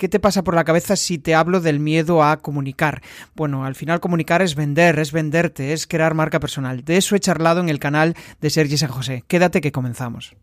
¿Qué te pasa por la cabeza si te hablo del miedo a comunicar? Bueno, al final comunicar es vender, es venderte, es crear marca personal. De eso he charlado en el canal de Sergi San José. Quédate que comenzamos.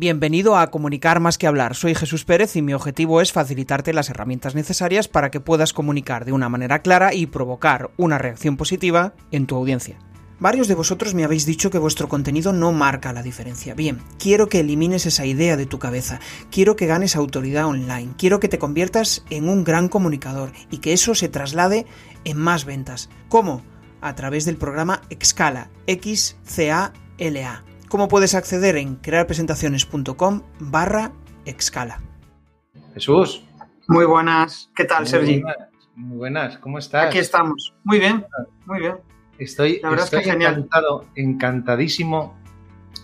Bienvenido a Comunicar más que hablar. Soy Jesús Pérez y mi objetivo es facilitarte las herramientas necesarias para que puedas comunicar de una manera clara y provocar una reacción positiva en tu audiencia. Varios de vosotros me habéis dicho que vuestro contenido no marca la diferencia. Bien, quiero que elimines esa idea de tu cabeza, quiero que ganes autoridad online, quiero que te conviertas en un gran comunicador y que eso se traslade en más ventas. ¿Cómo? A través del programa Excala, X-C-A-L-A. ¿Cómo puedes acceder en crearpresentaciones.com barra Excala? Jesús. Muy buenas. ¿Qué tal, Sergi? muy buenas, ¿cómo estás? Aquí estamos. Muy bien, muy bien. Estoy, encantado, encantadísimo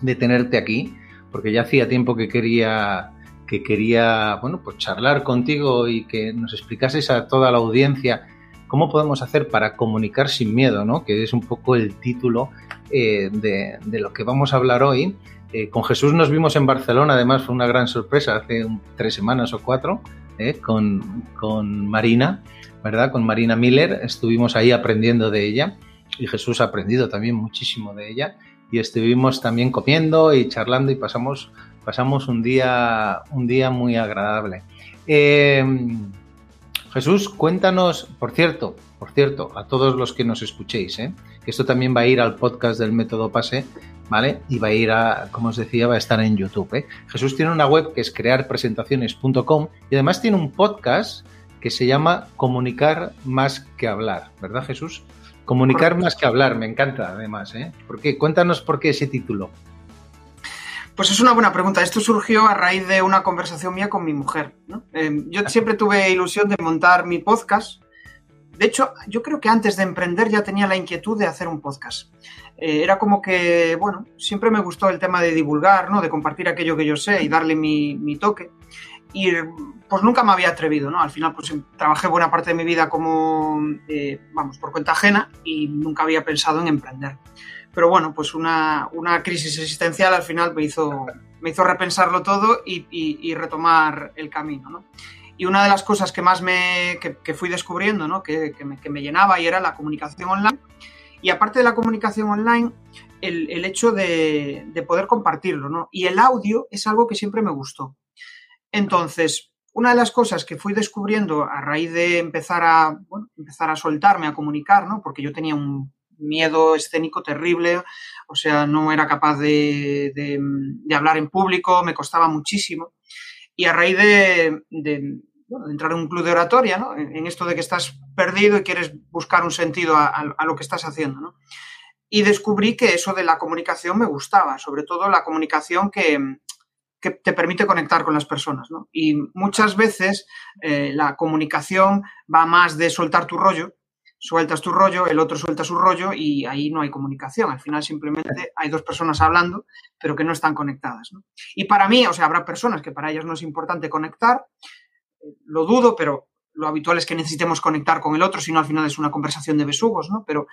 de tenerte aquí, porque ya hacía tiempo que quería que quería, bueno, pues charlar contigo y que nos explicases a toda la audiencia cómo podemos hacer para comunicar sin miedo, ¿no? Que es un poco el título eh, de, lo que vamos a hablar hoy. Eh, con Jesús nos vimos en Barcelona, además fue una gran sorpresa hace tres semanas o cuatro, eh, con, con, Marina, ¿verdad? Con Marina Miller, estuvimos ahí aprendiendo de ella y Jesús ha aprendido también muchísimo de ella y estuvimos también comiendo y charlando y pasamos, pasamos un, día, un día muy agradable. Jesús, cuéntanos, por cierto, por cierto, a todos los que nos escuchéis, ¿eh? que esto también va a ir al podcast del método PASE, ¿vale? Y va a ir a, como os decía, va a estar en YouTube. ¿eh? Jesús tiene una web que es crearpresentaciones.com y además tiene un podcast que se llama Comunicar más que hablar, ¿verdad Jesús? Comunicar más que hablar, me encanta además, ¿eh? ¿Por qué? Cuéntanos por qué ese título. Pues es una buena pregunta. Esto surgió a raíz de una conversación mía con mi mujer. Eh, yo siempre tuve ilusión de montar mi podcast de hecho, yo creo que antes de emprender ya tenía la inquietud de hacer un podcast. Eh, era como que, bueno, siempre me gustó el tema de divulgar, ¿no? De compartir aquello que yo sé y darle mi, toque. Y pues nunca me había atrevido, ¿no? Al final, pues trabajé buena parte de mi vida como, eh, vamos, por cuenta ajena y nunca había pensado en emprender. Pero bueno, pues una, crisis existencial al final me hizo, me hizo repensarlo todo y, retomar el camino, ¿no? Y una de las cosas que más me que, fui descubriendo, ¿no? que, me, llenaba y era la comunicación online. Y aparte de la comunicación online, el, hecho de, poder compartirlo. ¿no? Y el audio es algo que siempre me gustó. Entonces, una de las cosas que fui descubriendo a raíz de empezar a, empezar a soltarme, a comunicar, ¿no? porque yo tenía un miedo escénico terrible, o sea, no era capaz de, de hablar en público, me costaba muchísimo. Y a raíz de, entrar en un club de oratoria, ¿no? en esto de que estás perdido y quieres buscar un sentido a, lo que estás haciendo. ¿no? Y descubrí que eso de la comunicación me gustaba, sobre todo la comunicación que, te permite conectar con las personas. ¿no? Y muchas veces eh, la comunicación va más de soltar tu rollo, sueltas tu rollo, el otro suelta su rollo y ahí no hay comunicación. Al final simplemente hay dos personas hablando, pero que no están conectadas. Y para mí, o sea, habrá personas que para ellas no es importante conectar, eh, lo dudo, pero lo habitual es que necesitemos conectar con el otro, si no al final es una conversación de besugos, ¿no? Pero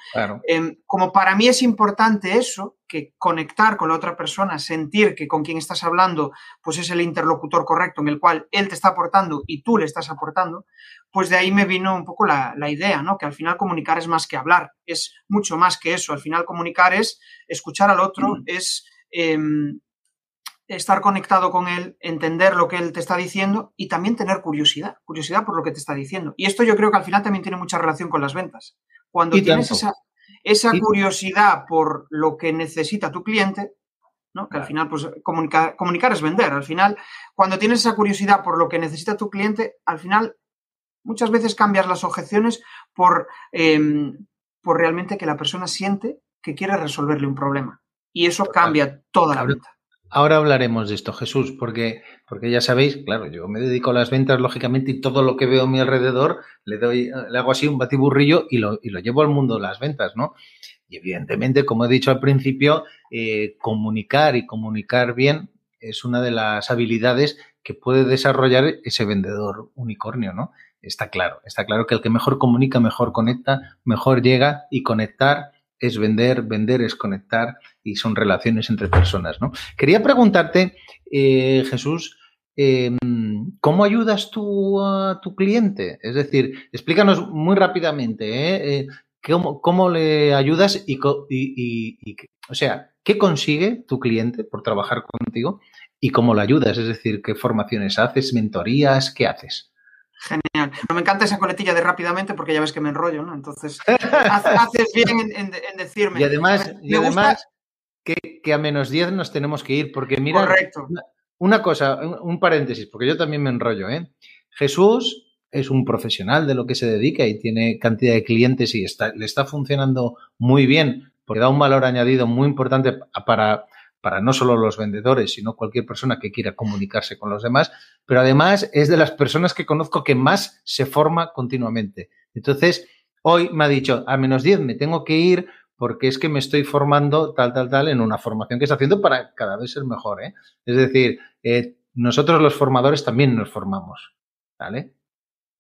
em, como para mí es importante eso, que conectar con la otra persona, sentir que con quien estás hablando, pues es el interlocutor correcto en el cual él te está aportando y tú le estás aportando, pues de ahí me vino un poco la, idea, ¿no? Que al final comunicar es más que hablar, es mucho más que eso. Al final comunicar es escuchar al otro, mm. es em, estar conectado con él, entender lo que él te está diciendo y también tener curiosidad, curiosidad por lo que te está diciendo. Y esto yo creo que al final también tiene mucha relación con las ventas. Cuando tienes esa, esa curiosidad por lo que necesita tu cliente, ¿no? que al final pues comunicar, comunicar es vender, al final cuando tienes esa curiosidad por lo que necesita tu cliente, al final muchas veces cambias las objeciones por, em, por realmente que la persona siente que quiere resolverle un problema. Y eso cambia toda la venta. Ahora hablaremos de esto, Jesús, porque, porque ya sabéis, claro, yo me dedico a las ventas, lógicamente, y todo lo que veo a mi alrededor le doy, le hago así un batiburrillo y lo, y lo llevo al mundo de las ventas, ¿no? Y evidentemente, como he dicho al principio, eh, comunicar y comunicar bien es una de las habilidades que puede desarrollar ese vendedor unicornio, ¿no? está claro. Está claro que el que mejor comunica, mejor conecta, mejor llega y conectar es vender, vender es conectar y son relaciones entre personas, ¿no? Quería preguntarte, eh, Jesús, em, ¿cómo ayudas tú a tu cliente? Es decir, explícanos muy rápidamente, ¿eh? eh ¿cómo, le ayudas y, y, o sea, qué consigue tu cliente por trabajar contigo y cómo le ayudas? Es decir, ¿qué formaciones haces, mentorías, qué haces? Genial. No, me encanta esa coletilla de rápidamente porque ya ves que me enrollo, ¿no? Entonces, haces bien en, decirme. Y además, y además que, a menos 10 nos tenemos que ir, porque mira, Correcto. Una, cosa, un, paréntesis, porque yo también me enrollo, ¿eh? Jesús es un profesional de lo que se dedica y tiene cantidad de clientes y está, le está funcionando muy bien, porque da un valor añadido muy importante para para no solo los vendedores, sino cualquier persona que quiera comunicarse con los demás, pero además es de las personas que conozco que más se forma continuamente. Entonces, hoy me ha dicho, a menos 10 me tengo que ir porque es que me estoy formando tal, tal, tal en una formación que está haciendo para cada vez ser mejor. ¿eh? Es decir, eh, nosotros los formadores también nos formamos. ¿Vale?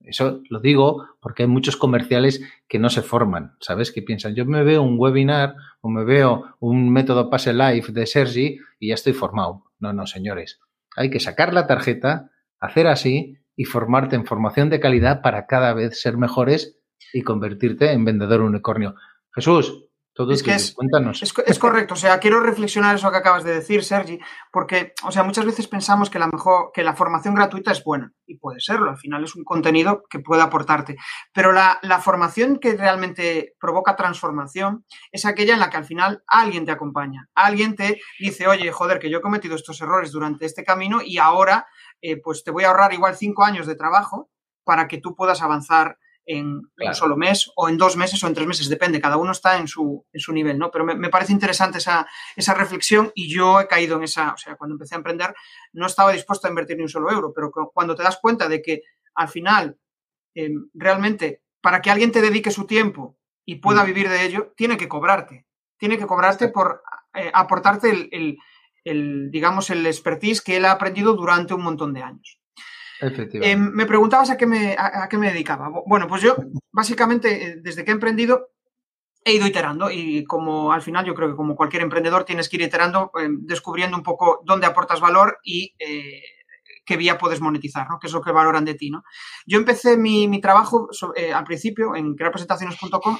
Eso lo digo porque hay muchos comerciales que no se forman, ¿sabes? Que piensan, yo me veo un webinar o me veo un método Pase Live de Sergi y ya estoy formado. No, no, señores. Hay que sacar la tarjeta, hacer así y formarte en formación de calidad para cada vez ser mejores y convertirte en vendedor unicornio. Jesús, es que es, Cuéntanos. Es, correcto. O sea, quiero reflexionar eso que acabas de decir, Sergi, porque, o sea, muchas veces pensamos que la mejor, que la formación gratuita es buena, y puede serlo, al final es un contenido que puede aportarte. Pero la, la formación que realmente provoca transformación es aquella en la que al final alguien te acompaña, alguien te dice, oye, joder, que yo he cometido estos errores durante este camino y ahora, eh, pues te voy a ahorrar igual cinco años de trabajo para que tú puedas avanzar en, un solo mes o en dos meses o en tres meses, depende, cada uno está en su, en su nivel, ¿no? Pero me, parece interesante esa, esa, reflexión y yo he caído en esa, o sea, cuando empecé a emprender no estaba dispuesto a invertir ni un solo euro, pero cuando te das cuenta de que al final, em, realmente, para que alguien te dedique su tiempo y pueda mm. vivir de ello, tiene que cobrarte, tiene que cobrarte por eh, aportarte el, el, digamos, el expertise que él ha aprendido durante un montón de años. Eh, me preguntabas a qué me, a, qué me dedicaba. Bueno, pues yo básicamente eh, desde que he emprendido he ido iterando y como al final yo creo que como cualquier emprendedor tienes que ir iterando, eh, descubriendo un poco dónde aportas valor y qué vía puedes monetizar, ¿no? qué es lo que valoran de ti. ¿no? Yo empecé mi, mi trabajo al principio en crearpresentaciones.com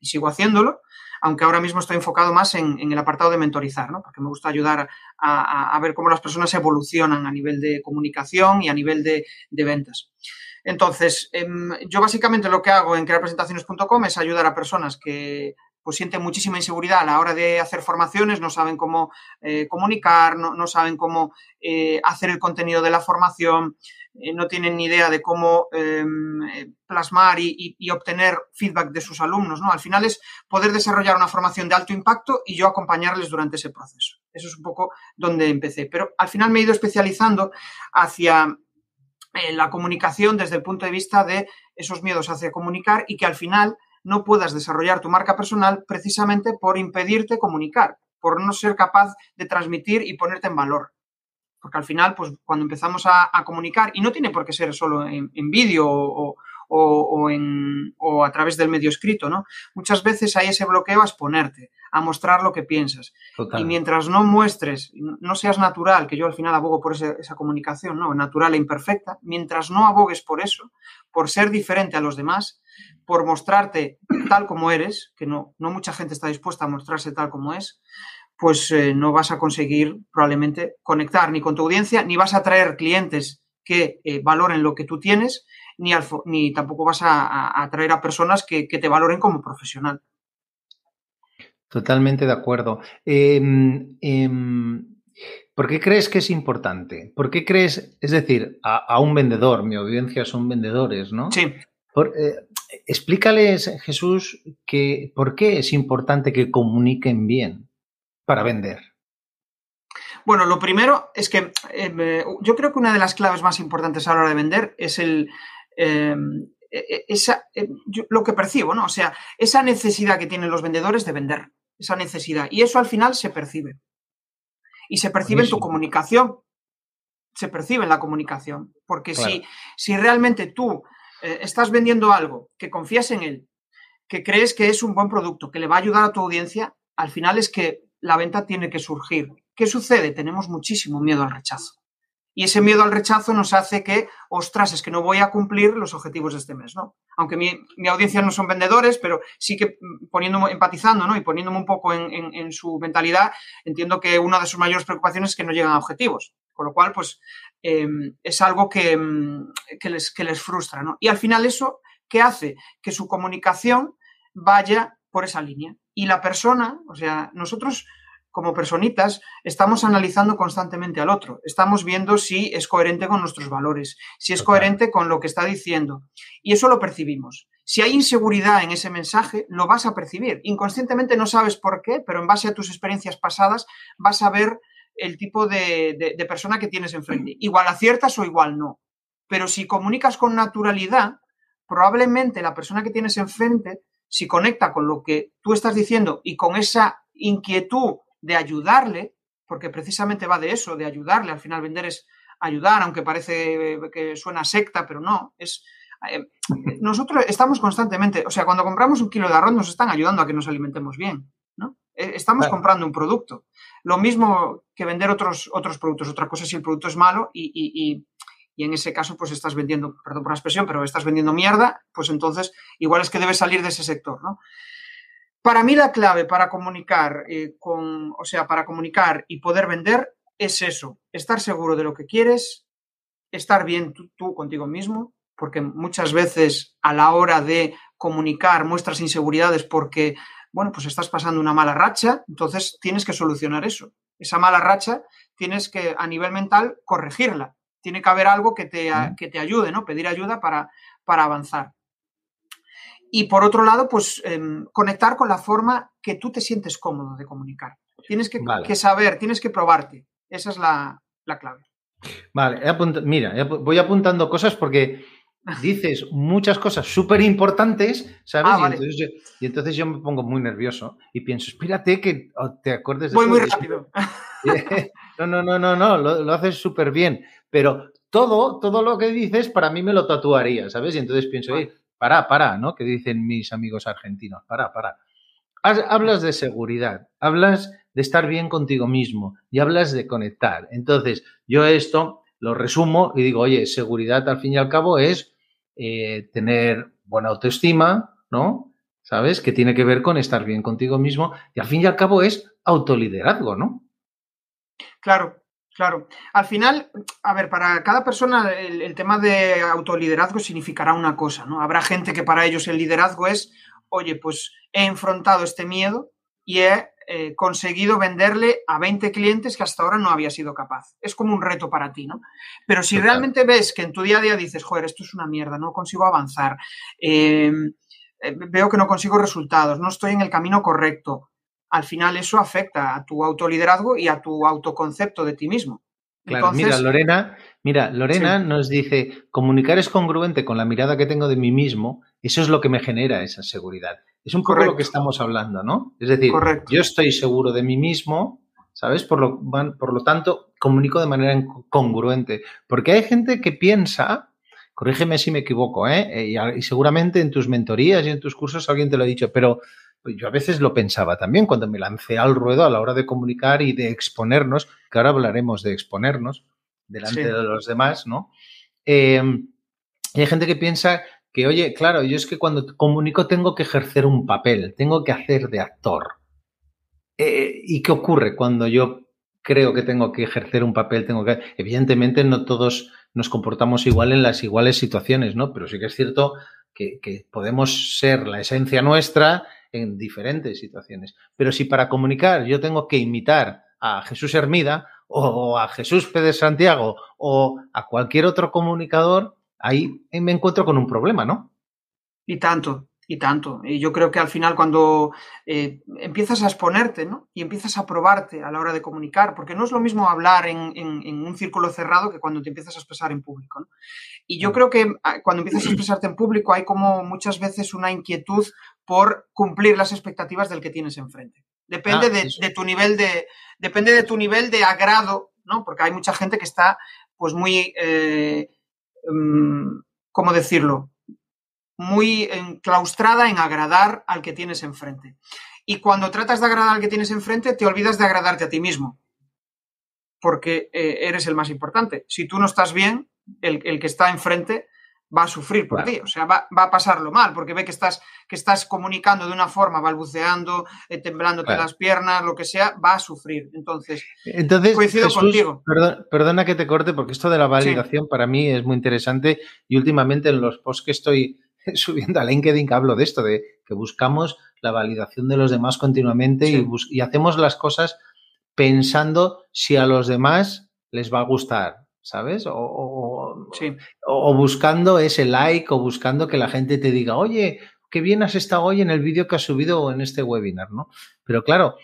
y sigo haciéndolo aunque ahora mismo estoy enfocado más en, el apartado de mentorizar, ¿no? porque me gusta ayudar a, ver cómo las personas evolucionan a nivel de comunicación y a nivel de, ventas. Entonces, em, yo básicamente lo que hago en crearpresentaciones.com es ayudar a personas que pues sienten muchísima inseguridad a la hora de hacer formaciones, no saben cómo eh, comunicar, no, saben cómo eh, hacer el contenido de la formación, eh, no tienen ni idea de cómo em, plasmar y, obtener feedback de sus alumnos. ¿no? Al final es poder desarrollar una formación de alto impacto y yo acompañarles durante ese proceso. Eso es un poco donde empecé. Pero al final me he ido especializando hacia la comunicación desde el punto de vista de esos miedos hacia comunicar y que al final no puedas desarrollar tu marca personal precisamente por impedirte comunicar, por no ser capaz de transmitir y ponerte en valor. Porque al final, pues cuando empezamos a, comunicar, y no tiene por qué ser solo en, vídeo o, en, o a través del medio escrito, ¿no? Muchas veces hay ese bloqueo a exponerte, a mostrar lo que piensas. Y mientras no muestres, no seas natural, que yo al final abogo por esa comunicación, ¿no? Natural e imperfecta, mientras no abogues por eso, por ser diferente a los demás, por mostrarte tal como eres, que no, no mucha gente está dispuesta a mostrarse tal como es, pues eh, no vas a conseguir probablemente conectar ni con tu audiencia, ni vas a atraer clientes que eh, valoren lo que tú tienes, ni, ni tampoco vas a, atraer a personas que, te valoren como profesional. Totalmente de acuerdo. Em, em, ¿Por qué crees que es importante? ¿Por qué crees, es decir, a, un vendedor, mi audiencia son vendedores, ¿no? Sí. Eh, explícales, Jesús, que, por qué es importante que comuniquen bien para vender. Bueno, lo primero es que em, yo creo que una de las claves más importantes a la hora de vender es el, em, e, e, esa, em, lo que percibo, ¿no? O sea, esa necesidad que tienen los vendedores de vender, esa necesidad. Y eso al final se percibe. Y se percibe en tu comunicación. Se percibe en la comunicación. Porque si, si realmente tú eh, estás vendiendo algo, que confías en él, que crees que es un buen producto, que le va a ayudar a tu audiencia, al final es que la venta tiene que surgir. ¿Qué sucede? Tenemos muchísimo miedo al rechazo. Y ese miedo al rechazo nos hace que, ostras, es que no voy a cumplir los objetivos de este mes, ¿no? Aunque mi, audiencia no son vendedores, pero sí que mm, poniéndome, empatizando, ¿no? Y poniéndome un poco en, su mentalidad, entiendo que una de sus mayores preocupaciones es que no llegan a objetivos. Con lo cual, pues, em, es algo que, mm, que, les, que les frustra, ¿no? Y al final eso, ¿qué hace? Que su comunicación vaya por esa línea. Y la persona, o sea, nosotros como personitas, estamos analizando constantemente al otro. Estamos viendo si es coherente con nuestros valores, si es coherente con lo que está diciendo. Y eso lo percibimos. Si hay inseguridad en ese mensaje, lo vas a percibir. Inconscientemente no sabes por qué, pero en base a tus experiencias pasadas vas a ver el tipo de, persona que tienes enfrente. Igual aciertas o igual no. Pero si comunicas con naturalidad, probablemente la persona que tienes enfrente, si conecta con lo que tú estás diciendo y con esa inquietud de ayudarle, porque precisamente va de eso, de ayudarle. Al final vender es ayudar, aunque parece que suena secta, pero no. Es, eh, nosotros estamos constantemente, o sea, cuando compramos un kilo de arroz nos están ayudando a que nos alimentemos bien, Eh, estamos comprando un producto. Lo mismo que vender otros, otros productos. Otra cosa si el producto es malo y, y, y en ese caso pues estás vendiendo, perdón por la expresión, pero estás vendiendo mierda, pues entonces igual es que debes salir de ese sector, ¿no? Para mí la clave para comunicar eh, con, o sea, para comunicar y poder vender es eso, estar seguro de lo que quieres, estar bien tú, contigo mismo, porque muchas veces a la hora de comunicar muestras inseguridades porque, bueno, pues estás pasando una mala racha, entonces tienes que solucionar eso. Esa mala racha tienes que a nivel mental corregirla. Tiene que haber algo que te, que te ayude, ¿no? Pedir ayuda para, para avanzar. Y por otro lado, pues em, conectar con la forma que tú te sientes cómodo de comunicar. Tienes que, saber, tienes que probarte. Esa es la, clave. Vale, mira, voy apuntando cosas porque dices muchas cosas súper importantes, ¿sabes? Ah, y, entonces yo, me pongo muy nervioso y pienso, espérate que te acuerdes de Voy muy rápido. no, no, no, no, no, lo, haces súper bien. Pero todo, todo lo que dices para mí me lo tatuaría, ¿sabes? Y entonces pienso, para, para, ¿no? Que dicen mis amigos argentinos, para, para. Hablas de seguridad, hablas de estar bien contigo mismo y hablas de conectar. Entonces, yo esto lo resumo y digo, oye, seguridad al fin y al cabo es eh, tener buena autoestima, ¿no? ¿Sabes? Que tiene que ver con estar bien contigo mismo y al fin y al cabo es autoliderazgo, ¿no? Claro, Claro. Al final, a ver, para cada persona el, tema de autoliderazgo significará una cosa, ¿no? Habrá gente que para ellos el liderazgo es, oye, pues he enfrentado este miedo y he eh, conseguido venderle a 20 clientes que hasta ahora no había sido capaz. Es como un reto para ti, ¿no? Pero si realmente ves que en tu día a día dices, joder, esto es una mierda, no consigo avanzar, em, eh, veo que no consigo resultados, no estoy en el camino correcto, al final eso afecta a tu autoliderazgo y a tu autoconcepto de ti mismo. Claro, mira, Lorena, mira, Lorena nos dice, comunicar es congruente con la mirada que tengo de mí mismo, eso es lo que me genera esa seguridad. Es un poco lo que estamos hablando, ¿no? Es decir, yo estoy seguro de mí mismo, ¿sabes? Por lo, por lo tanto, comunico de manera congruente. Porque hay gente que piensa, corrígeme si me equivoco, ¿eh? Y, y seguramente en tus mentorías y en tus cursos alguien te lo ha dicho, pero pues yo a veces lo pensaba también cuando me lancé al ruedo a la hora de comunicar y de exponernos, que ahora hablaremos de exponernos delante de los demás, ¿no? Eh, hay gente que piensa que, oye, claro, yo es que cuando comunico tengo que ejercer un papel, tengo que hacer de actor. Eh, ¿Y qué ocurre cuando yo creo que tengo que ejercer un papel? Tengo que. Evidentemente, no todos nos comportamos igual en las iguales situaciones, ¿no? Pero sí que es cierto que, que podemos ser la esencia nuestra en diferentes situaciones. Pero si para comunicar yo tengo que imitar a Jesús Hermida o a Jesús Pérez Santiago o a cualquier otro comunicador, ahí me encuentro con un problema, ¿no? Y tanto, y tanto. Y yo creo que al final cuando eh, empiezas a exponerte, ¿no? Y empiezas a probarte a la hora de comunicar, porque no es lo mismo hablar en, un círculo cerrado que cuando te empiezas a expresar en público. Y yo creo que ah, cuando empiezas a expresarte en público hay como muchas veces una inquietud por cumplir las expectativas del que tienes enfrente. Depende ah, de, tu nivel de, depende de tu nivel de agrado, ¿no? Porque hay mucha gente que está, pues muy, eh, mm, ¿cómo decirlo? muy enclaustrada en agradar al que tienes enfrente. Y cuando tratas de agradar al que tienes enfrente, te olvidas de agradarte a ti mismo, porque eh, eres el más importante. Si tú no estás bien, el, el que está enfrente va a sufrir por ti, o sea, va, a pasarlo mal, porque ve que estás, que estás comunicando de una forma, balbuceando, eh, temblándote las piernas, lo que sea, va a sufrir. Entonces, Entonces coincido contigo. perdona que te corte, porque esto de la validación para mí es muy interesante y últimamente en los posts que estoy subiendo a LinkedIn hablo de esto, de que buscamos la validación de los demás continuamente y, y hacemos las cosas pensando si a los demás les va a gustar ¿sabes? O, o, buscando ese like o buscando que la gente te diga, oye, qué bien has estado hoy en el vídeo que has subido en este webinar, ¿no? Pero claro,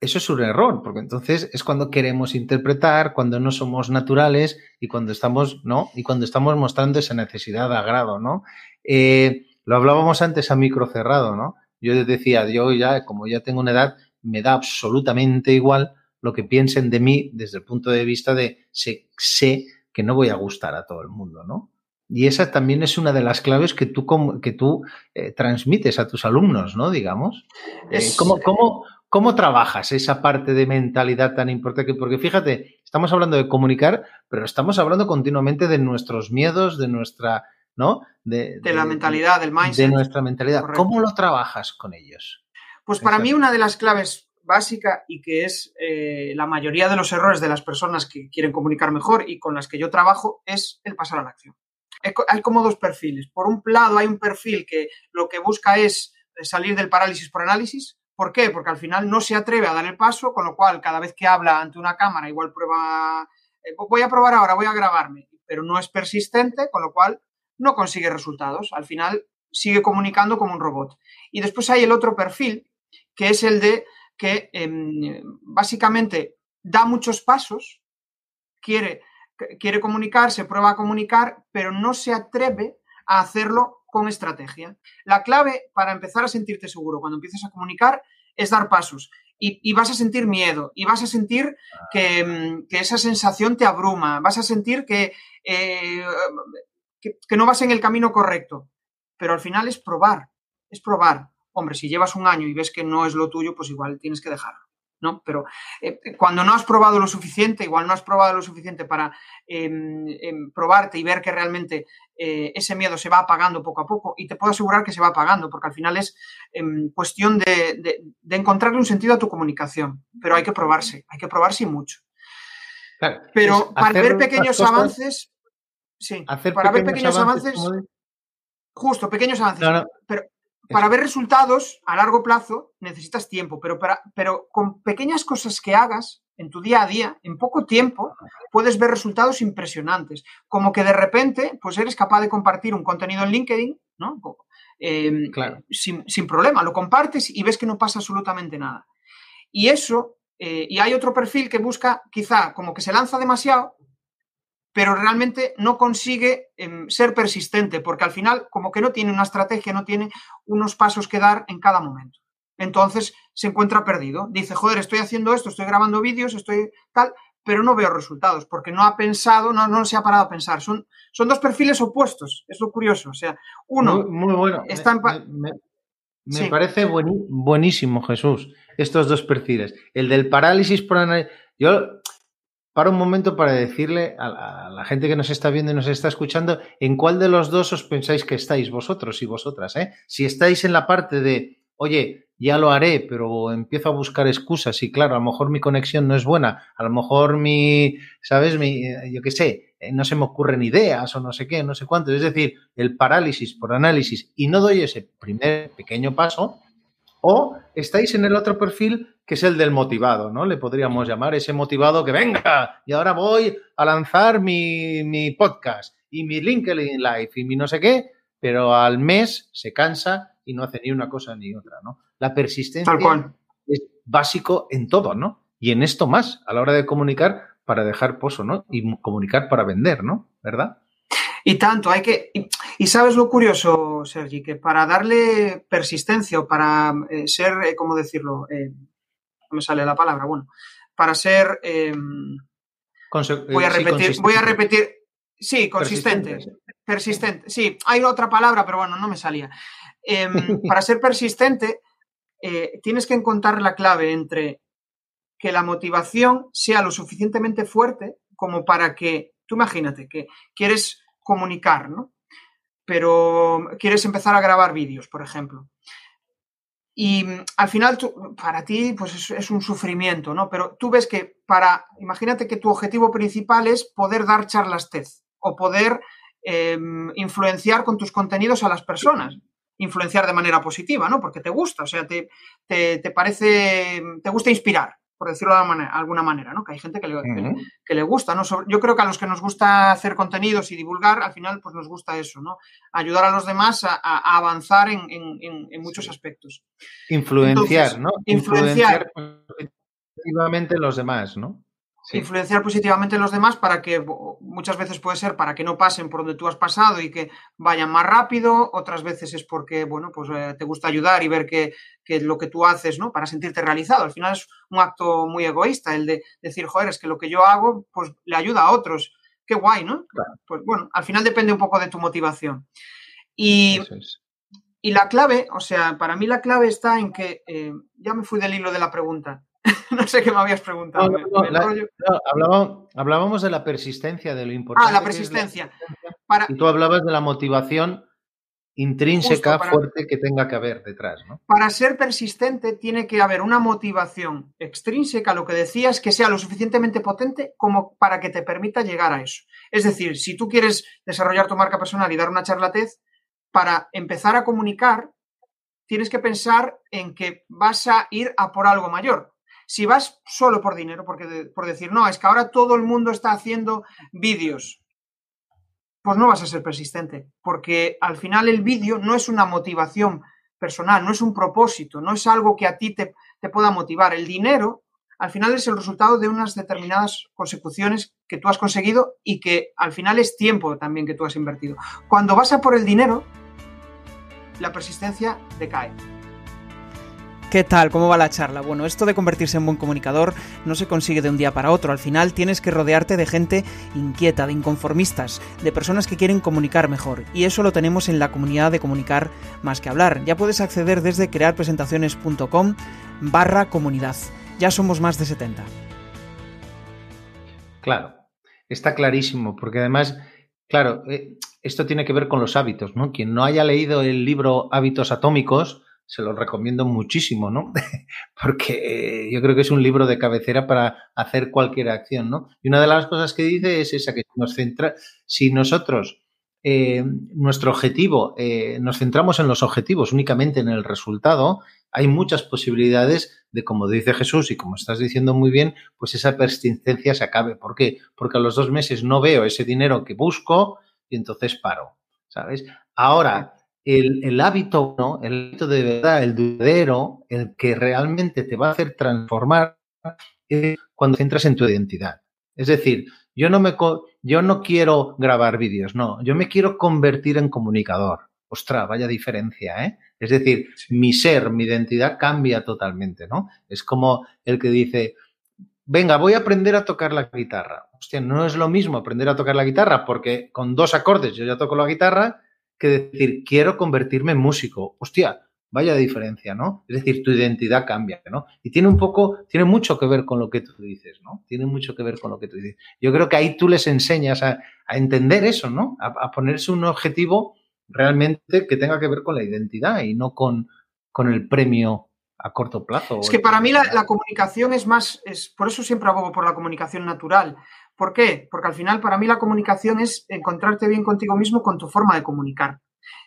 eso es un error, porque entonces es cuando queremos interpretar, cuando no somos naturales y cuando estamos, ¿no? Y cuando estamos mostrando esa necesidad de agrado, ¿no? Eh, lo hablábamos antes a micro cerrado, ¿no? Yo decía, yo ya, como ya tengo una edad, me da absolutamente igual lo que piensen de mí desde el punto de vista de sé, sé que no voy a gustar a todo el mundo, ¿no? Y esa también es una de las claves que tú, que tú eh, transmites a tus alumnos, ¿no? Digamos. Eh, ¿cómo, cómo, cómo, trabajas esa parte de mentalidad tan importante? Porque fíjate, estamos hablando de comunicar, pero estamos hablando continuamente de nuestros miedos, de nuestra, ¿no? De, la mentalidad, del mindset. De nuestra mentalidad. ¿Cómo lo trabajas con ellos? Pues para mí una de las claves básica y que es eh, la mayoría de los errores de las personas que quieren comunicar mejor y con las que yo trabajo es el pasar a la acción. Hay como dos perfiles. Por un lado hay un perfil que lo que busca es salir del parálisis por análisis. ¿Por qué? Porque al final no se atreve a dar el paso, con lo cual cada vez que habla ante una cámara igual prueba, eh, voy a probar ahora, voy a grabarme, pero no es persistente, con lo cual no consigue resultados. Al final sigue comunicando como un robot. Y después hay el otro perfil, que es el de que em, básicamente da muchos pasos, quiere, quiere comunicar, se prueba a comunicar, pero no se atreve a hacerlo con estrategia. La clave para empezar a sentirte seguro cuando empiezas a comunicar es dar pasos. Y, vas a sentir miedo, y vas a sentir que, em, esa sensación te abruma, vas a sentir que, eh, que, que no vas en el camino correcto. Pero al final es probar, es probar. Hombre, si llevas un año y ves que no es lo tuyo, pues igual tienes que dejarlo. ¿no? Pero eh, cuando no has probado lo suficiente, igual no has probado lo suficiente para em, em, probarte y ver que realmente eh, ese miedo se va apagando poco a poco, y te puedo asegurar que se va apagando, porque al final es em, cuestión de, encontrarle un sentido a tu comunicación, pero hay que probarse, hay que probarse mucho. pero para ver pequeños avances, sí, para ver pequeños avances, justo, pequeños avances, pero para ver resultados a largo plazo necesitas tiempo, pero, para, pero con pequeñas cosas que hagas en tu día a día, en poco tiempo, puedes ver resultados impresionantes. Como que de repente, pues eres capaz de compartir un contenido en LinkedIn, ¿no? Em, sin, problema, lo compartes y ves que no pasa absolutamente nada. Y eso, eh, y hay otro perfil que busca quizá como que se lanza demasiado pero realmente no consigue em, ser persistente, porque al final como que no tiene una estrategia, no tiene unos pasos que dar en cada momento. Entonces se encuentra perdido. Dice, joder, estoy haciendo esto, estoy grabando vídeos, estoy tal, pero no veo resultados, porque no ha pensado, no, no se ha parado a pensar. Son, son dos perfiles opuestos, es lo curioso. O sea, uno muy, bueno. está Me, me, parece buenísimo, Jesús, estos dos perfiles. El del parálisis por análisis. Yo para un momento para decirle a la, gente que nos está viendo y nos está escuchando en cuál de los dos os pensáis que estáis vosotros y vosotras. ¿eh? Si estáis en la parte de, oye, ya lo haré, pero empiezo a buscar excusas y claro, a lo mejor mi conexión no es buena, a lo mejor mi, ¿sabes? Mi, yo qué sé, eh, no se me ocurren ideas o no sé qué, no sé cuánto. Es decir, el parálisis por análisis y no doy ese primer pequeño paso, o estáis en el otro perfil que es el del motivado, ¿no? Le podríamos llamar ese motivado que venga y ahora voy a lanzar mi, podcast y mi LinkedIn Live y mi no sé qué, pero al mes se cansa y no hace ni una cosa ni otra, ¿no? La persistencia es básico en todo, ¿no? Y en esto más, a la hora de comunicar para dejar pozo, ¿no? Y comunicar para vender, ¿no? ¿Verdad? Y tanto, hay que. Y, sabes lo curioso, Sergi, que para darle persistencia o para eh, ser, eh, ¿cómo decirlo? Eh, no me sale la palabra, bueno, para ser. voy a repetir, voy a repetir. Sí, consistente. persistente. Sí, hay otra palabra, pero bueno, no me salía. Em, para ser persistente, eh, tienes que encontrar la clave entre que la motivación sea lo suficientemente fuerte como para que, tú imagínate, que quieres comunicar, ¿no? Pero quieres empezar a grabar vídeos, por ejemplo. Y mm, al final, para ti, pues es, un sufrimiento, ¿no? Pero tú ves que para, imagínate que tu objetivo principal es poder dar charlas TED o poder em, influenciar con tus contenidos a las personas. Influenciar de manera positiva, ¿no? Porque te gusta, o sea, te, te parece, te gusta inspirar por decirlo de alguna manera, ¿no? Que hay gente que le, que, le gusta, ¿no? yo creo que a los que nos gusta hacer contenidos y divulgar, al final, pues nos gusta eso, ¿no? Ayudar a los demás a, avanzar en, muchos aspectos. Influenciar, ¿no? Influenciar, Influenciar los demás, ¿no? Influenciar positivamente a los demás para que muchas veces puede ser para que no pasen por donde tú has pasado y que vayan más rápido, otras veces es porque, bueno, pues eh, te gusta ayudar y ver que, lo que tú haces, ¿no? Para sentirte realizado. Al final es un acto muy egoísta el de decir, joder, es que lo que yo hago, pues le ayuda a otros. Qué guay, ¿no? Pues bueno, al final depende un poco de tu motivación. Y, y la clave, o sea, para mí la clave está en que, eh, ya me fui del hilo de la pregunta, no sé qué me habías preguntado. hablábamos, de la persistencia, de lo importante. Ah, la persistencia. Y tú hablabas de la motivación intrínseca, fuerte que tenga que haber detrás. ¿no? Para ser persistente tiene que haber una motivación extrínseca, lo que decías, que sea lo suficientemente potente como para que te permita llegar a eso. Es decir, si tú quieres desarrollar tu marca personal y dar una charlatez, para empezar a comunicar, tienes que pensar en que vas a ir a por algo mayor. Si vas solo por dinero, porque por decir, no, es que ahora todo el mundo está haciendo vídeos, pues no vas a ser persistente, porque al final el vídeo no es una motivación personal, no es un propósito, no es algo que a ti te, te pueda motivar. El dinero al final es el resultado de unas determinadas consecuciones que tú has conseguido y que al final es tiempo también que tú has invertido. Cuando vas a por el dinero, la persistencia decae. ¿Qué tal? ¿Cómo va la charla? Bueno, esto de convertirse en buen comunicador no se consigue de un día para otro. Al final tienes que rodearte de gente inquieta, de inconformistas, de personas que quieren comunicar mejor. Y eso lo tenemos en la comunidad de comunicar más que hablar. Ya puedes acceder desde crearpresentaciones.com barra comunidad. Ya somos más de 70. Claro, está clarísimo, porque además, claro, eh, esto tiene que ver con los hábitos, ¿no? Quien no haya leído el libro Hábitos Atómicos, se lo recomiendo muchísimo, ¿no? Porque yo creo que es un libro de cabecera para hacer cualquier acción, ¿no? Y una de las cosas que dice es esa, que nos centra, si nosotros, eh, nuestro objetivo, eh, nos centramos en los objetivos, únicamente en el resultado, hay muchas posibilidades de, como dice Jesús y como estás diciendo muy bien, pues esa persistencia se acabe. ¿Por qué? Porque a los dos meses no veo ese dinero que busco y entonces paro, ¿sabes? Ahora, el, hábito, ¿no? El hábito de verdad, el dudero, el que realmente te va a hacer transformar es cuando centras en tu identidad. Es decir, yo no me yo no quiero grabar vídeos, no, yo me quiero convertir en comunicador. Ostras, vaya diferencia, ¿eh? Es decir, mi ser, mi identidad cambia totalmente, ¿no? Es como el que dice, venga, voy a aprender a tocar la guitarra. Hostia, no es lo mismo aprender a tocar la guitarra porque con dos acordes yo ya toco la guitarra que decir, quiero convertirme en músico. Hostia, vaya diferencia, ¿no? Es decir, tu identidad cambia, ¿no? Y tiene un poco, tiene mucho que ver con lo que tú dices, ¿no? Tiene mucho que ver con lo que tú dices. Yo creo que ahí tú les enseñas a, entender eso, ¿no? A, ponerse un objetivo realmente que tenga que ver con la identidad y no con, con el premio a corto plazo. Es que para mí la, la, comunicación es más, es, por eso siempre abogo por la comunicación natural, ¿Por qué? Porque al final para mí la comunicación es encontrarte bien contigo mismo con tu forma de comunicar.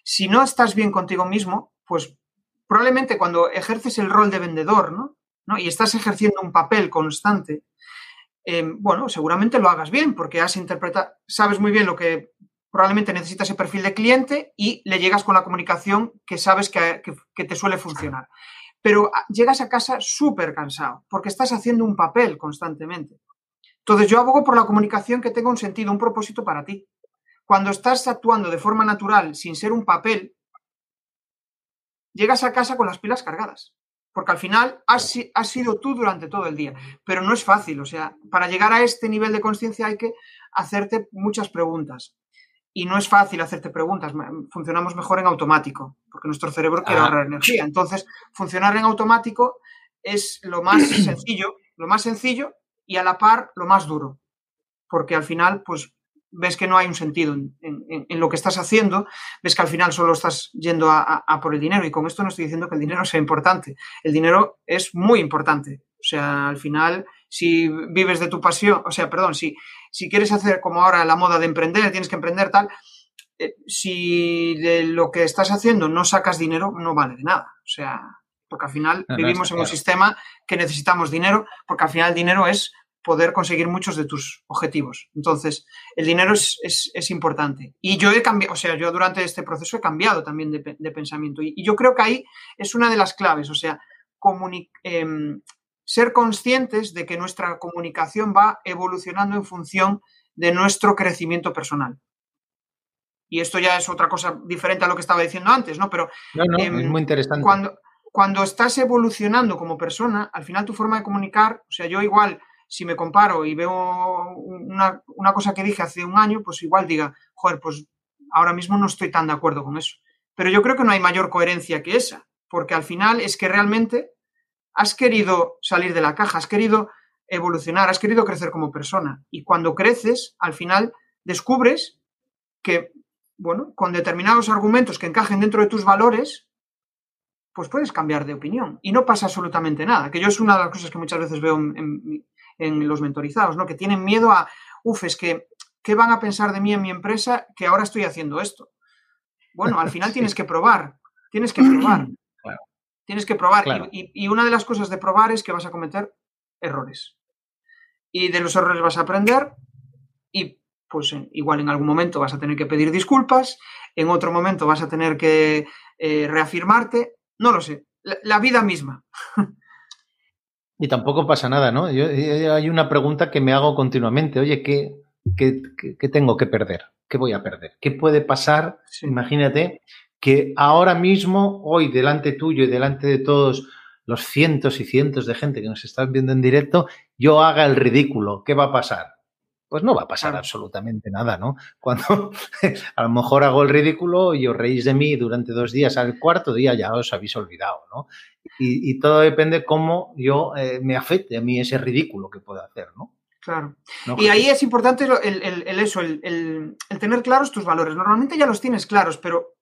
Si no estás bien contigo mismo, pues probablemente cuando ejerces el rol de vendedor, ¿no? Y estás ejerciendo un papel constante, em, bueno, seguramente lo hagas bien porque has interpretado, sabes muy bien lo que probablemente necesitas ese perfil de cliente y le llegas con la comunicación que sabes que, que te suele funcionar. Pero ah, llegas a casa súper cansado porque estás haciendo un papel constantemente. Entonces yo abogo por la comunicación que tenga un sentido, un propósito para ti. Cuando estás actuando de forma natural, sin ser un papel, llegas a casa con las pilas cargadas. Porque al final has, sido tú durante todo el día. Pero no es fácil. O sea, para llegar a este nivel de conciencia hay que hacerte muchas preguntas. y no es fácil hacerte preguntas. Funcionamos mejor en automático, porque nuestro cerebro quiere ah. ahorrar energía. Entonces, funcionar en automático es lo más sencillo, lo más sencillo y a la par lo más duro, porque al final, pues ves que no hay un sentido en, lo que estás haciendo, ves que al final solo estás yendo a, por el dinero. Y con esto no estoy diciendo que el dinero sea importante. El dinero es muy importante. O sea, al final, si vives de tu pasión, o sea, perdón, si, si quieres hacer como ahora la moda de emprender, tienes que emprender tal, eh, si de lo que estás haciendo no sacas dinero, no vale de nada. O sea, porque al final vivimos en un sistema que necesitamos dinero, porque al final el dinero es poder conseguir muchos de tus objetivos. Entonces, el dinero es, importante. Y yo he cambiado, o sea, yo durante este proceso he cambiado también de, pensamiento. Y, yo creo que ahí es una de las claves, o sea, em, ser conscientes de que nuestra comunicación va evolucionando en función de nuestro crecimiento personal. Y esto ya es otra cosa diferente a lo que estaba diciendo antes, ¿no? Pero no, no, es em, muy interesante. Cuando, cuando estás evolucionando como persona, al final tu forma de comunicar, o sea, yo igual si me comparo y veo una, cosa que dije hace un año, pues igual diga, joder, pues ahora mismo no estoy tan de acuerdo con eso. Pero yo creo que no hay mayor coherencia que esa, porque al final es que realmente has querido salir de la caja, has querido evolucionar, has querido crecer como persona. Y cuando creces, al final descubres que, bueno, con determinados argumentos que encajen dentro de tus valores, pues puedes cambiar de opinión. Y no pasa absolutamente nada, que yo es una de las cosas que muchas veces veo en, en los mentorizados, ¿no? Que tienen miedo a, uff, es que, ¿qué van a pensar de mí en mi empresa que ahora estoy haciendo esto? Bueno, al final tienes que probar, tienes que probar. Tienes que probar. Y, una de las cosas de probar es que vas a cometer errores. Y de los errores vas a aprender y pues igual en algún momento vas a tener que pedir disculpas, en otro momento vas a tener que eh, reafirmarte, no lo sé, la vida misma. Y tampoco pasa nada, ¿no? Yo, hay una pregunta que me hago continuamente. Oye, ¿qué, qué, tengo que perder? ¿Qué voy a perder? ¿Qué puede pasar? Imagínate que ahora mismo, hoy, delante tuyo y delante de todos los cientos y cientos de gente que nos están viendo en directo, yo haga el ridículo. ¿Qué va a pasar? Pues no va a pasar absolutamente nada, ¿no? Cuando a lo mejor hago el ridículo y os reís de mí durante dos días, al cuarto día ya os habéis olvidado, ¿no? Y, todo depende cómo yo eh, me afecte a mí ese ridículo que puedo hacer, ¿no? Claro. y ahí es importante el, eso, el, tener claros tus valores. Normalmente ya los tienes claros, pero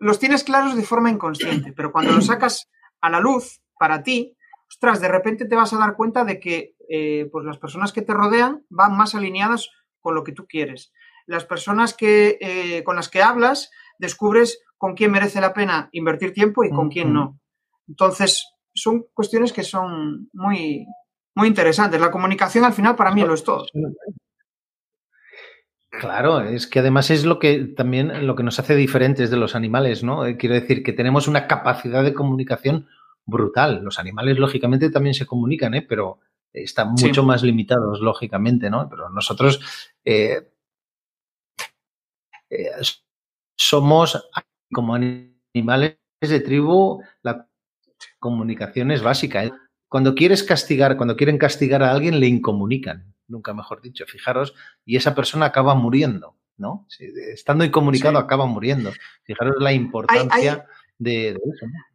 los tienes claros de forma inconsciente, pero cuando los sacas a la luz para ti, ostras, de repente te vas a dar cuenta de que eh, pues las personas que te rodean van más alineadas con lo que tú quieres. Las personas que, eh, con las que hablas, descubres con quién merece la pena invertir tiempo y con quién no. Entonces, son cuestiones que son muy, muy interesantes. La comunicación al final para mí lo es todo. Claro, es que además es lo que también lo que nos hace diferentes de los animales, ¿no? Eh, quiero decir que tenemos una capacidad de comunicación brutal. Los animales, lógicamente, también se comunican, ¿eh? Pero están mucho más limitados, lógicamente, ¿no? Pero nosotros eh, eh, somos como animales de tribu, la comunicación es básica. ¿eh? Cuando quieres castigar, cuando quieren castigar a alguien, le incomunican, nunca mejor dicho, fijaros, y esa persona acaba muriendo, ¿no? estando incomunicado acaba muriendo. Fijaros la importancia De, eso, ¿no?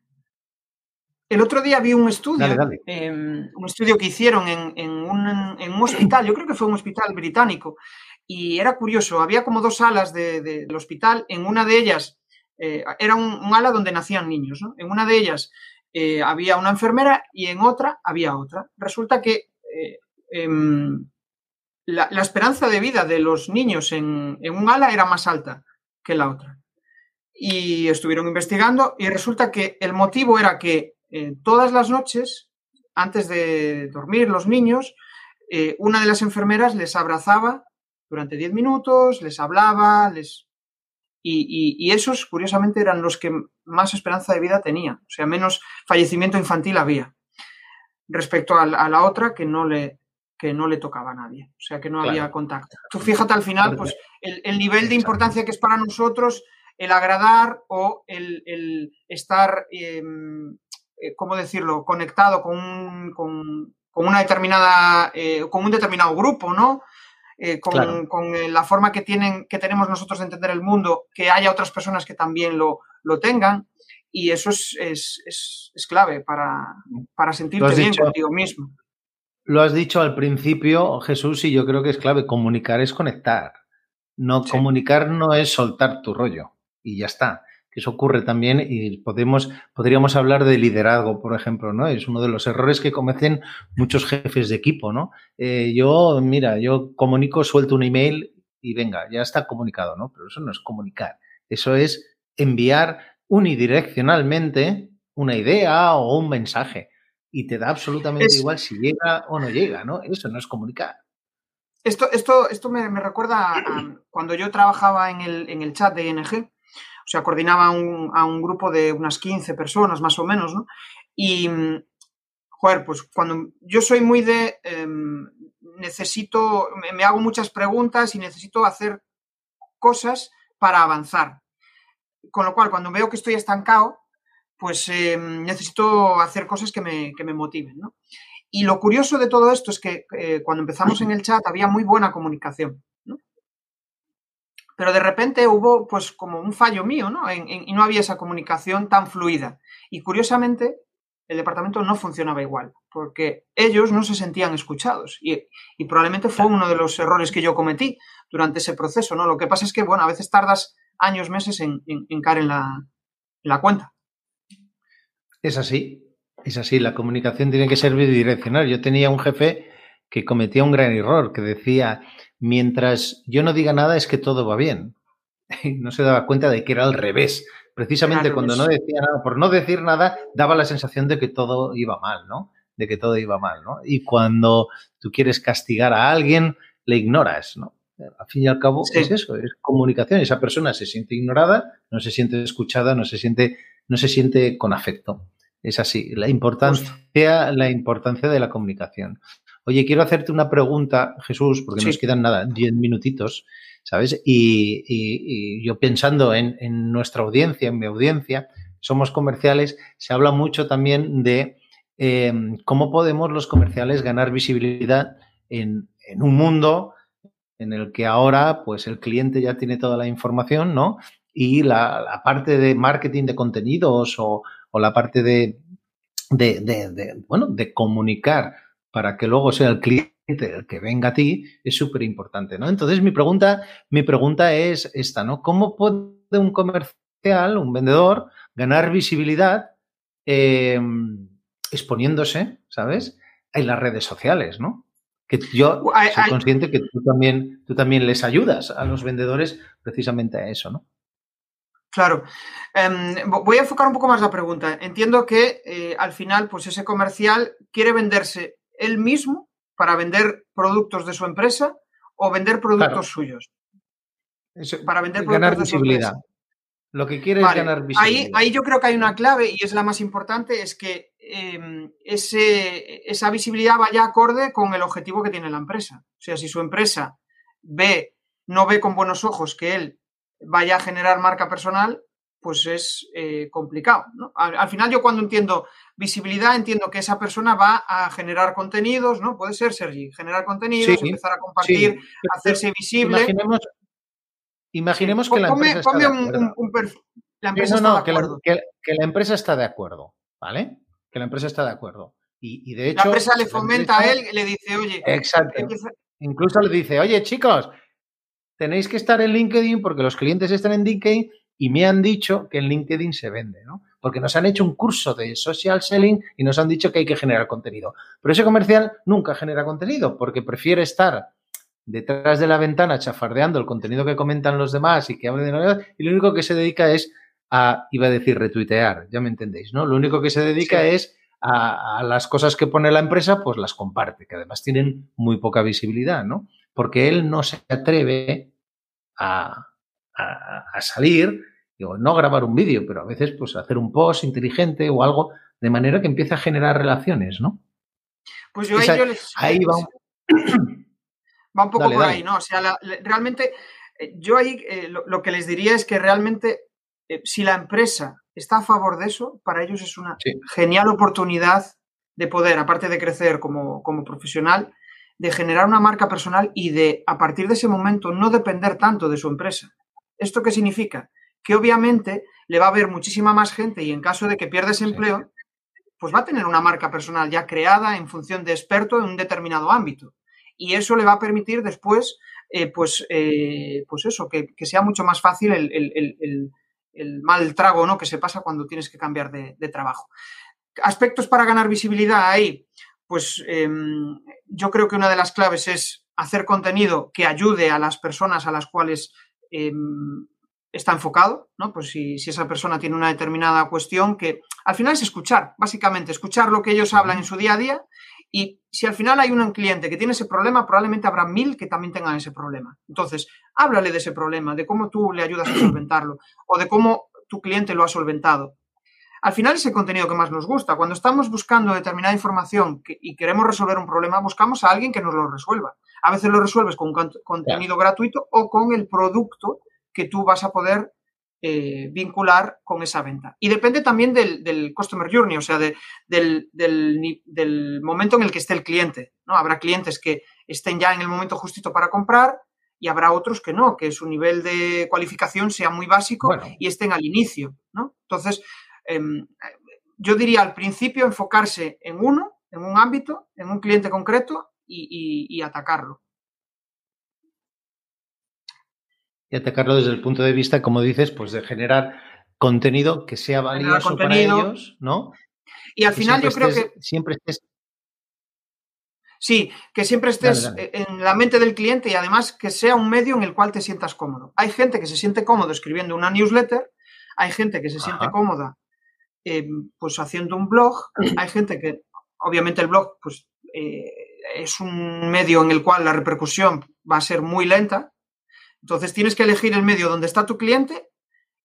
El otro día vi un estudio, em, un estudio que hicieron en, un, hospital, yo creo que fue un hospital británico, y era curioso, había como dos alas del hospital, en una de ellas eh, era un, ala donde nacían niños, ¿no? En una de ellas eh, había una enfermera y en otra había otra. Resulta que eh, em, la, esperanza de vida de los niños en, en un ala era más alta que la otra. Y estuvieron investigando y resulta que el motivo era que eh, todas las noches, antes de dormir los niños, eh, una de las enfermeras les abrazaba durante 10 minutos, les hablaba, les... Y, esos, curiosamente, eran los que más esperanza de vida tenían, o sea, menos fallecimiento infantil había, respecto a, la otra que no le, que no le tocaba a nadie, o sea, que no había contacto. Tú fíjate al final, pues, el, nivel de importancia que es para nosotros el agradar o el, estar em, eh, ¿cómo decirlo?, conectado con, con, una determinada, eh, con un determinado grupo, ¿no? eh, con, la forma que, tienen, que tenemos nosotros de entender el mundo, que haya otras personas que también lo, lo tengan. Y eso es, es, es, clave para, para sentirte bien contigo mismo. Lo has dicho al principio, Jesús, y yo creo que es clave. Comunicar es conectar. No, comunicar no es soltar tu rollo. Y ya está eso ocurre también y podemos, podríamos hablar de liderazgo, por ejemplo, ¿no? Es uno de los errores que cometen muchos jefes de equipo, ¿no? Eh, yo, mira, yo comunico, suelto un email y venga, ya está comunicado, ¿no? Pero eso no es comunicar, eso es enviar unidireccionalmente una idea o un mensaje y te da absolutamente igual si llega o no llega, ¿no? Eso no es comunicar. Esto, esto, esto me, recuerda a, cuando yo trabajaba en el, en el chat de ING, o sea, coordinaba a un, grupo de unas 15 personas más o menos, ¿no? Y, joder, pues cuando yo soy muy de, em, necesito, me, hago muchas preguntas y necesito hacer cosas para avanzar. Con lo cual, cuando veo que estoy estancado, pues em, necesito hacer cosas que me, que me, motiven, ¿no? Y lo curioso de todo esto es que eh, cuando empezamos en el chat había muy buena comunicación pero de repente hubo pues como un fallo mío, ¿no? y no había esa comunicación tan fluida. Y curiosamente, el departamento no funcionaba igual, porque ellos no se sentían escuchados. Y, probablemente fue uno de los errores que yo cometí durante ese proceso, ¿no? Lo que pasa es que, bueno, a veces tardas años, meses en, caer en la, en la cuenta. Es así, es así. La comunicación tiene que ser bidireccional. Yo tenía un jefe que cometía un gran error, que decía, mientras yo no diga nada es que todo va bien. no se daba cuenta de que era al revés. Precisamente cuando no decía nada, por no decir nada, daba la sensación de que todo iba mal, ¿no? De que todo iba mal, ¿no? Y cuando tú quieres castigar a alguien, le ignoras, ¿no? Al fin y al cabo es eso, es comunicación. Esa persona se siente ignorada, no se siente escuchada, no se siente, no se siente con afecto. Es así. La importancia, la importancia de la comunicación. Oye, quiero hacerte una pregunta, Jesús, porque nos quedan nada, diez minutitos, ¿sabes? Y, yo pensando en, nuestra audiencia, en mi audiencia, somos comerciales, se habla mucho también de em, cómo podemos los comerciales ganar visibilidad en, un mundo en el que ahora, pues el cliente ya tiene toda la información, ¿no? Y la, parte de marketing de contenidos o, la parte de, de, bueno, de comunicar para que luego sea el cliente el que venga a ti, es súper importante, ¿no? Entonces, mi pregunta, mi pregunta es esta, ¿no? ¿Cómo puede un comercial, un vendedor, ganar visibilidad em, exponiéndose, ¿sabes? En las redes sociales, ¿no? Que yo soy consciente que tú también, tú también les ayudas a los vendedores precisamente a eso, ¿no? Claro. Em, voy a enfocar un poco más la pregunta. Entiendo que eh, al final, pues ese comercial quiere venderse él mismo para vender productos de su empresa o vender productos suyos. para vender ganar visibilidad. Lo que quiere es ganar visibilidad. Ahí, yo creo que hay una clave y es la más importante, es que em, esa visibilidad vaya acorde con el objetivo que tiene la empresa. O sea, si su empresa ve, no ve con buenos ojos que él vaya a generar marca personal, pues es eh, complicado. Al, final yo cuando entiendo visibilidad entiendo que esa persona va a generar contenidos, ¿no? Puede ser, Sergi, generar contenidos, empezar a compartir, hacerse visible. Imaginemos, que la empresa está de acuerdo. La empresa está de acuerdo. Que la, empresa está de acuerdo, ¿vale? Que la empresa está de acuerdo. Y, de hecho... La empresa le fomenta a él, le dice, oye... Exacto. Incluso le dice, oye, chicos, tenéis que estar en LinkedIn porque los clientes están en LinkedIn y me han dicho que en LinkedIn se vende, ¿no? Porque nos han hecho un curso de social selling y nos han dicho que hay que generar contenido. Pero ese comercial nunca genera contenido porque prefiere estar detrás de la ventana chafardeando el contenido que comentan los demás y que hablan de novedades y lo único que se dedica es a, iba a decir retuitear, ya me entendéis, ¿no? Lo único que se dedica es a, a, las cosas que pone la empresa, pues las comparte, que además tienen muy poca visibilidad, ¿no? Porque él no se atreve a, a, salir, digo, no grabar un vídeo, pero a veces pues hacer un post inteligente o algo de manera que empiece a generar relaciones, ¿no? Pues yo ahí, les, ahí va, un... va un poco por ahí, ¿no? O sea, realmente eh, yo ahí eh, lo, que les diría es que realmente eh, si la empresa está a favor de eso, para ellos es una genial oportunidad de poder, aparte de crecer como, como profesional, de generar una marca personal y de, a partir de ese momento, no depender tanto de su empresa. ¿Esto qué significa? Que obviamente le va a haber muchísima más gente y en caso de que pierda empleo, pues va a tener una marca personal ya creada en función de experto en un determinado ámbito. Y eso le va a permitir después, eh, pues, eh, pues eso, que, sea mucho más fácil el, mal trago ¿no? que se pasa cuando tienes que cambiar de, de trabajo. Aspectos para ganar visibilidad ahí pues em, yo creo que una de las claves es hacer contenido que ayude a las personas a las cuales em, está enfocado, ¿no? Pues si, esa persona tiene una determinada cuestión, que al final es escuchar, básicamente, escuchar lo que ellos hablan en su día a día y si al final hay un cliente que tiene ese problema, probablemente habrá mil que también tengan ese problema. Entonces, háblale de ese problema, de cómo tú le ayudas a solventarlo o de cómo tu cliente lo ha solventado al final es el contenido que más nos gusta. Cuando estamos buscando determinada información y queremos resolver un problema, buscamos a alguien que nos lo resuelva. A veces lo resuelves con un contenido gratuito o con el producto que tú vas a poder eh, vincular con esa venta. Y depende también del, customer journey, o sea, del, del, momento en el que esté el cliente. ¿no? Habrá clientes que estén ya en el momento justito para comprar y habrá otros que no, que su nivel de cualificación sea muy básico y estén al inicio. ¿no? Entonces, Em, yo diría al principio enfocarse en uno, en un ámbito, en un cliente concreto y, atacarlo. Y atacarlo desde el punto de vista, como dices, pues de generar contenido que sea valioso para ellos, ¿no? Y al final yo creo que siempre estés Sí, que siempre estés en la mente del cliente y además que sea un medio en el cual te sientas cómodo. Hay gente que se siente cómodo escribiendo una newsletter, hay gente que se siente cómoda eh, pues haciendo un blog. Hay gente que, obviamente el blog, pues eh, es un medio en el cual la repercusión va a ser muy lenta. Entonces tienes que elegir el medio donde está tu cliente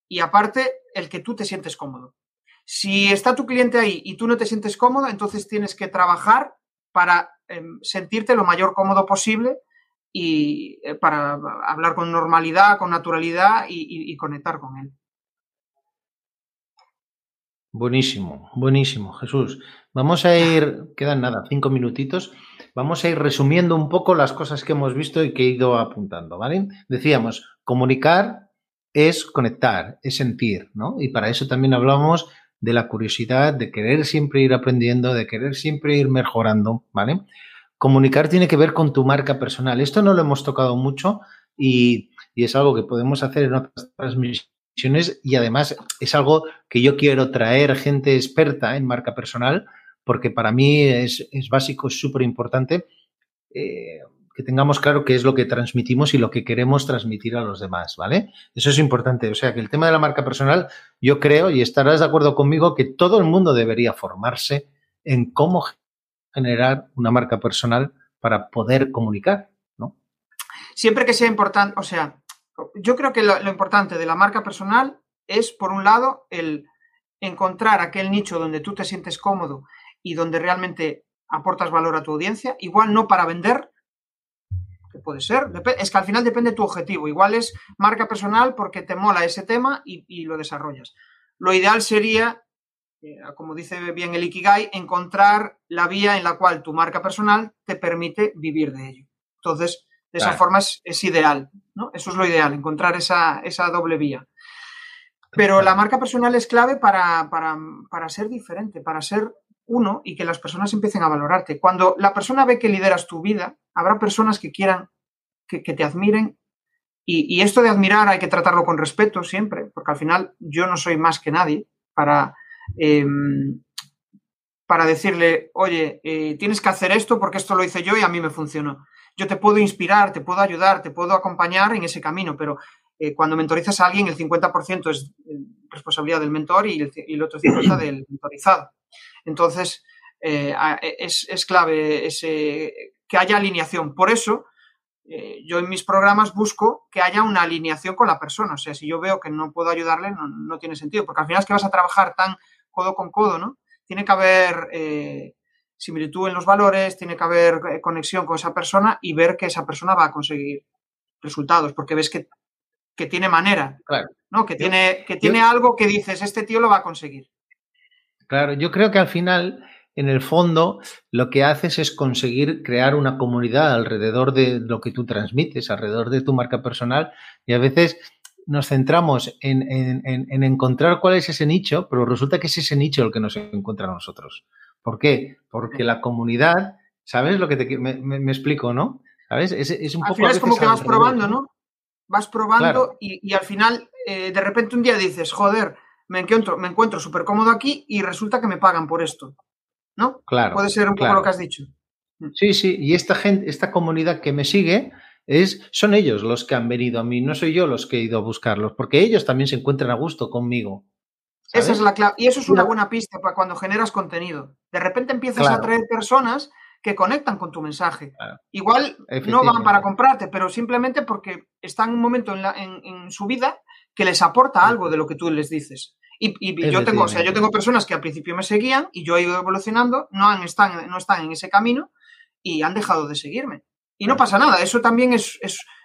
y aparte el que tú te sientes cómodo. Si está tu cliente ahí y tú no te sientes cómodo, entonces tienes que trabajar para em, sentirte lo mayor cómodo posible y eh, para hablar con normalidad, con naturalidad y conectar con él. Buenísimo, buenísimo, Jesús. Vamos a ir, quedan nada, cinco minutitos. Vamos a ir resumiendo un poco las cosas que hemos visto y que he ido apuntando, ¿vale? Decíamos, comunicar es conectar, es sentir, ¿no? Y para eso también hablamos de la curiosidad, de querer siempre ir aprendiendo, de querer siempre ir mejorando, ¿vale? Comunicar tiene que ver con tu marca personal. Esto no lo hemos tocado mucho y, y es algo que podemos hacer en otras transmisiones y además es algo que yo quiero traer gente experta en marca personal porque para mí es, básico, es súper importante eh, que tengamos claro qué es lo que transmitimos y lo que queremos transmitir a los demás, ¿vale? Eso es importante. O sea que el tema de la marca personal, yo creo, y estarás de acuerdo conmigo, que todo el mundo debería formarse en cómo generar una marca personal para poder comunicar, ¿no? Siempre que sea importante, o sea, yo creo que lo, importante de la marca personal es, por un lado, el encontrar aquel nicho donde tú te sientes cómodo y donde realmente aportas valor a tu audiencia, igual no para vender, que puede ser, es que al final depende de tu objetivo, igual es marca personal porque te mola ese tema y, lo desarrollas. Lo ideal sería, eh, como dice bien el Ikigai, encontrar la vía en la cual tu marca personal te permite vivir de ello. Entonces, de esa forma es, ideal, ¿no? Eso es lo ideal, encontrar esa, doble vía. Pero la marca personal es clave para, ser diferente, para ser uno y que las personas empiecen a valorarte. Cuando la persona ve que lideras tu vida, habrá personas que quieran que, te admiren. Y, esto de admirar hay que tratarlo con respeto siempre, porque al final yo no soy más que nadie para, em, para decirle, oye, eh, tienes que hacer esto porque esto lo hice yo y a mí me funcionó yo te puedo inspirar, te puedo ayudar, te puedo acompañar en ese camino, pero eh, cuando mentorizas a alguien, el 50% es eh, responsabilidad del mentor y el, otro 50% del mentorizado. Entonces, eh, es, clave ese, que haya alineación. Por eso, yo en mis programas busco que haya una alineación con la persona. O sea, si yo veo que no puedo ayudarle, no, no tiene sentido, porque al final es que vas a trabajar tan codo con codo, ¿no? Tiene que haber similitud en los valores, tiene que haber eh, conexión con esa persona y ver que esa persona va a conseguir resultados, porque ves que, tiene manera, ¿no? Que tiene, que tiene algo que dices, este tío lo va a conseguir. Claro, yo creo que al final en el fondo, lo que haces es conseguir crear una comunidad alrededor de lo que tú transmites, alrededor de tu marca personal, y a veces nos centramos en, encontrar cuál es ese nicho, pero resulta que es ese nicho el que nos encuentra a nosotros. ¿Por qué? Porque la comunidad, ¿sabes lo que te me, explico, no? ¿Sabes? Es, un poco. Al final es como que vas probando, ¿no? Vas probando y, al final, eh, de repente un día dices, joder, me encuentro, me encuentro súper cómodo aquí y resulta que me pagan por esto. ¿No? Claro. Puede ser un poco lo que has dicho. Mm. Sí, sí, y esta gente, esta comunidad que me sigue, es, son ellos los que han venido a mí, no soy yo los que he ido a buscarlos, porque ellos también se encuentran a gusto conmigo. Esa es la clave. Y eso es una buena pista para cuando generas contenido. De repente empiezas a atraer personas que conectan con tu mensaje. Igual no van para comprarte, pero simplemente porque están en un momento en, su vida que les aporta algo de lo que tú les dices. Y, yo tengo, o sea, yo tengo personas que al principio me seguían y yo he ido evolucionando, no, han, están, no están en ese camino y han dejado de seguirme. Y no pasa nada, eso también es,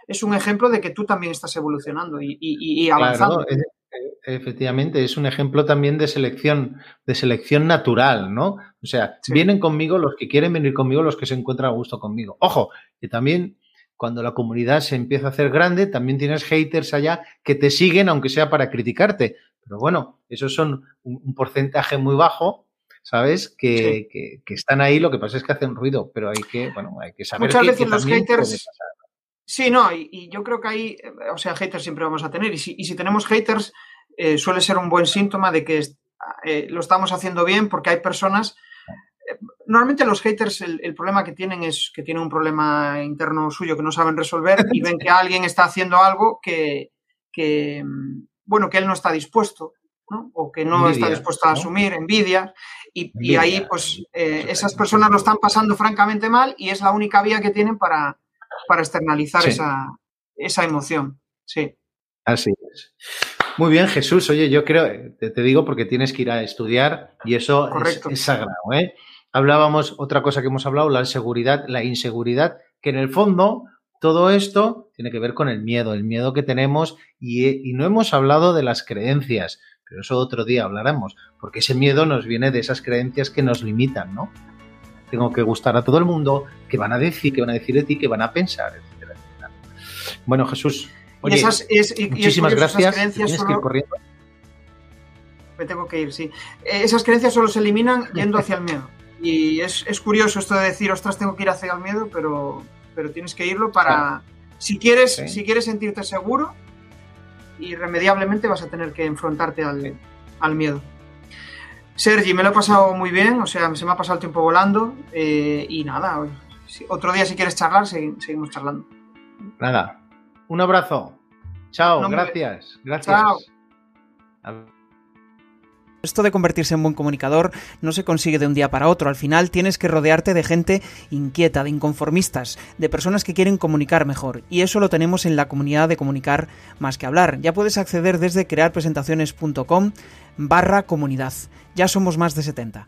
es, un ejemplo de que tú también estás evolucionando y, avanzando. E, efectivamente, es un ejemplo también de selección, de selección natural, ¿no? O sea, vienen conmigo los que quieren venir conmigo, los que se encuentran a gusto conmigo. Ojo, que también cuando la comunidad se empieza a hacer grande, también tienes haters allá que te siguen, aunque sea para criticarte. Pero bueno, esos son un porcentaje muy bajo ¿sabes? Que, que, están ahí, lo que pasa es que hacen ruido, pero hay que, bueno, hay que saber Muchas veces los haters... Sí, no, y, yo creo que ahí, o sea, haters siempre vamos a tener, y si, y si tenemos haters, eh, suele ser un buen síntoma de que eh, lo estamos haciendo bien, porque hay personas... Normalmente los haters el, problema que tienen es que tienen un problema interno suyo que no saben resolver y ven que alguien está haciendo algo que, que, mm, bueno, que él no está dispuesto o que no está dispuesto a asumir, envidia, y, ahí pues eh, esas personas lo están pasando francamente mal y es la única vía que tienen para, para externalizar esa, esa emoción. Sí. Así es. Muy bien, Jesús. Oye, yo creo, te, digo porque tienes que ir a estudiar y eso es, sagrado. ¿eh? Hablábamos, otra cosa que hemos hablado, la seguridad, la inseguridad, que en el fondo todo esto tiene que ver con el miedo, el miedo que tenemos y, y no hemos hablado de las creencias pero eso otro día hablaremos, porque ese miedo nos viene de esas creencias que nos limitan, ¿no? Tengo que gustar a todo el mundo, que van a decir, que van a decir de ti, que van a pensar, etcétera, Bueno, Jesús, muchísimas gracias. Tienes que ir corriendo. Me tengo que ir, sí. Eh, esas creencias solo se eliminan yendo hacia el miedo. Y es, curioso esto de decir, ostras, tengo que ir hacia el miedo, pero, pero tienes que irlo para... Si quieres, si quieres sentirte seguro, irremediablemente vas a tener que enfrentarte al, miedo. Sergi, me lo he pasado muy bien, o sea, se me ha pasado el tiempo volando eh, y nada, otro día si quieres charlar, seguimos charlando. Nada, un abrazo. Chao, gracias. Gracias. Chao. Esto de convertirse en buen comunicador no se consigue de un día para otro. Al final tienes que rodearte de gente inquieta, de inconformistas, de personas que quieren comunicar mejor. Y eso lo tenemos en la comunidad de comunicar más que hablar. Ya puedes acceder desde crearpresentaciones.com barra comunidad. Ya somos más de 70.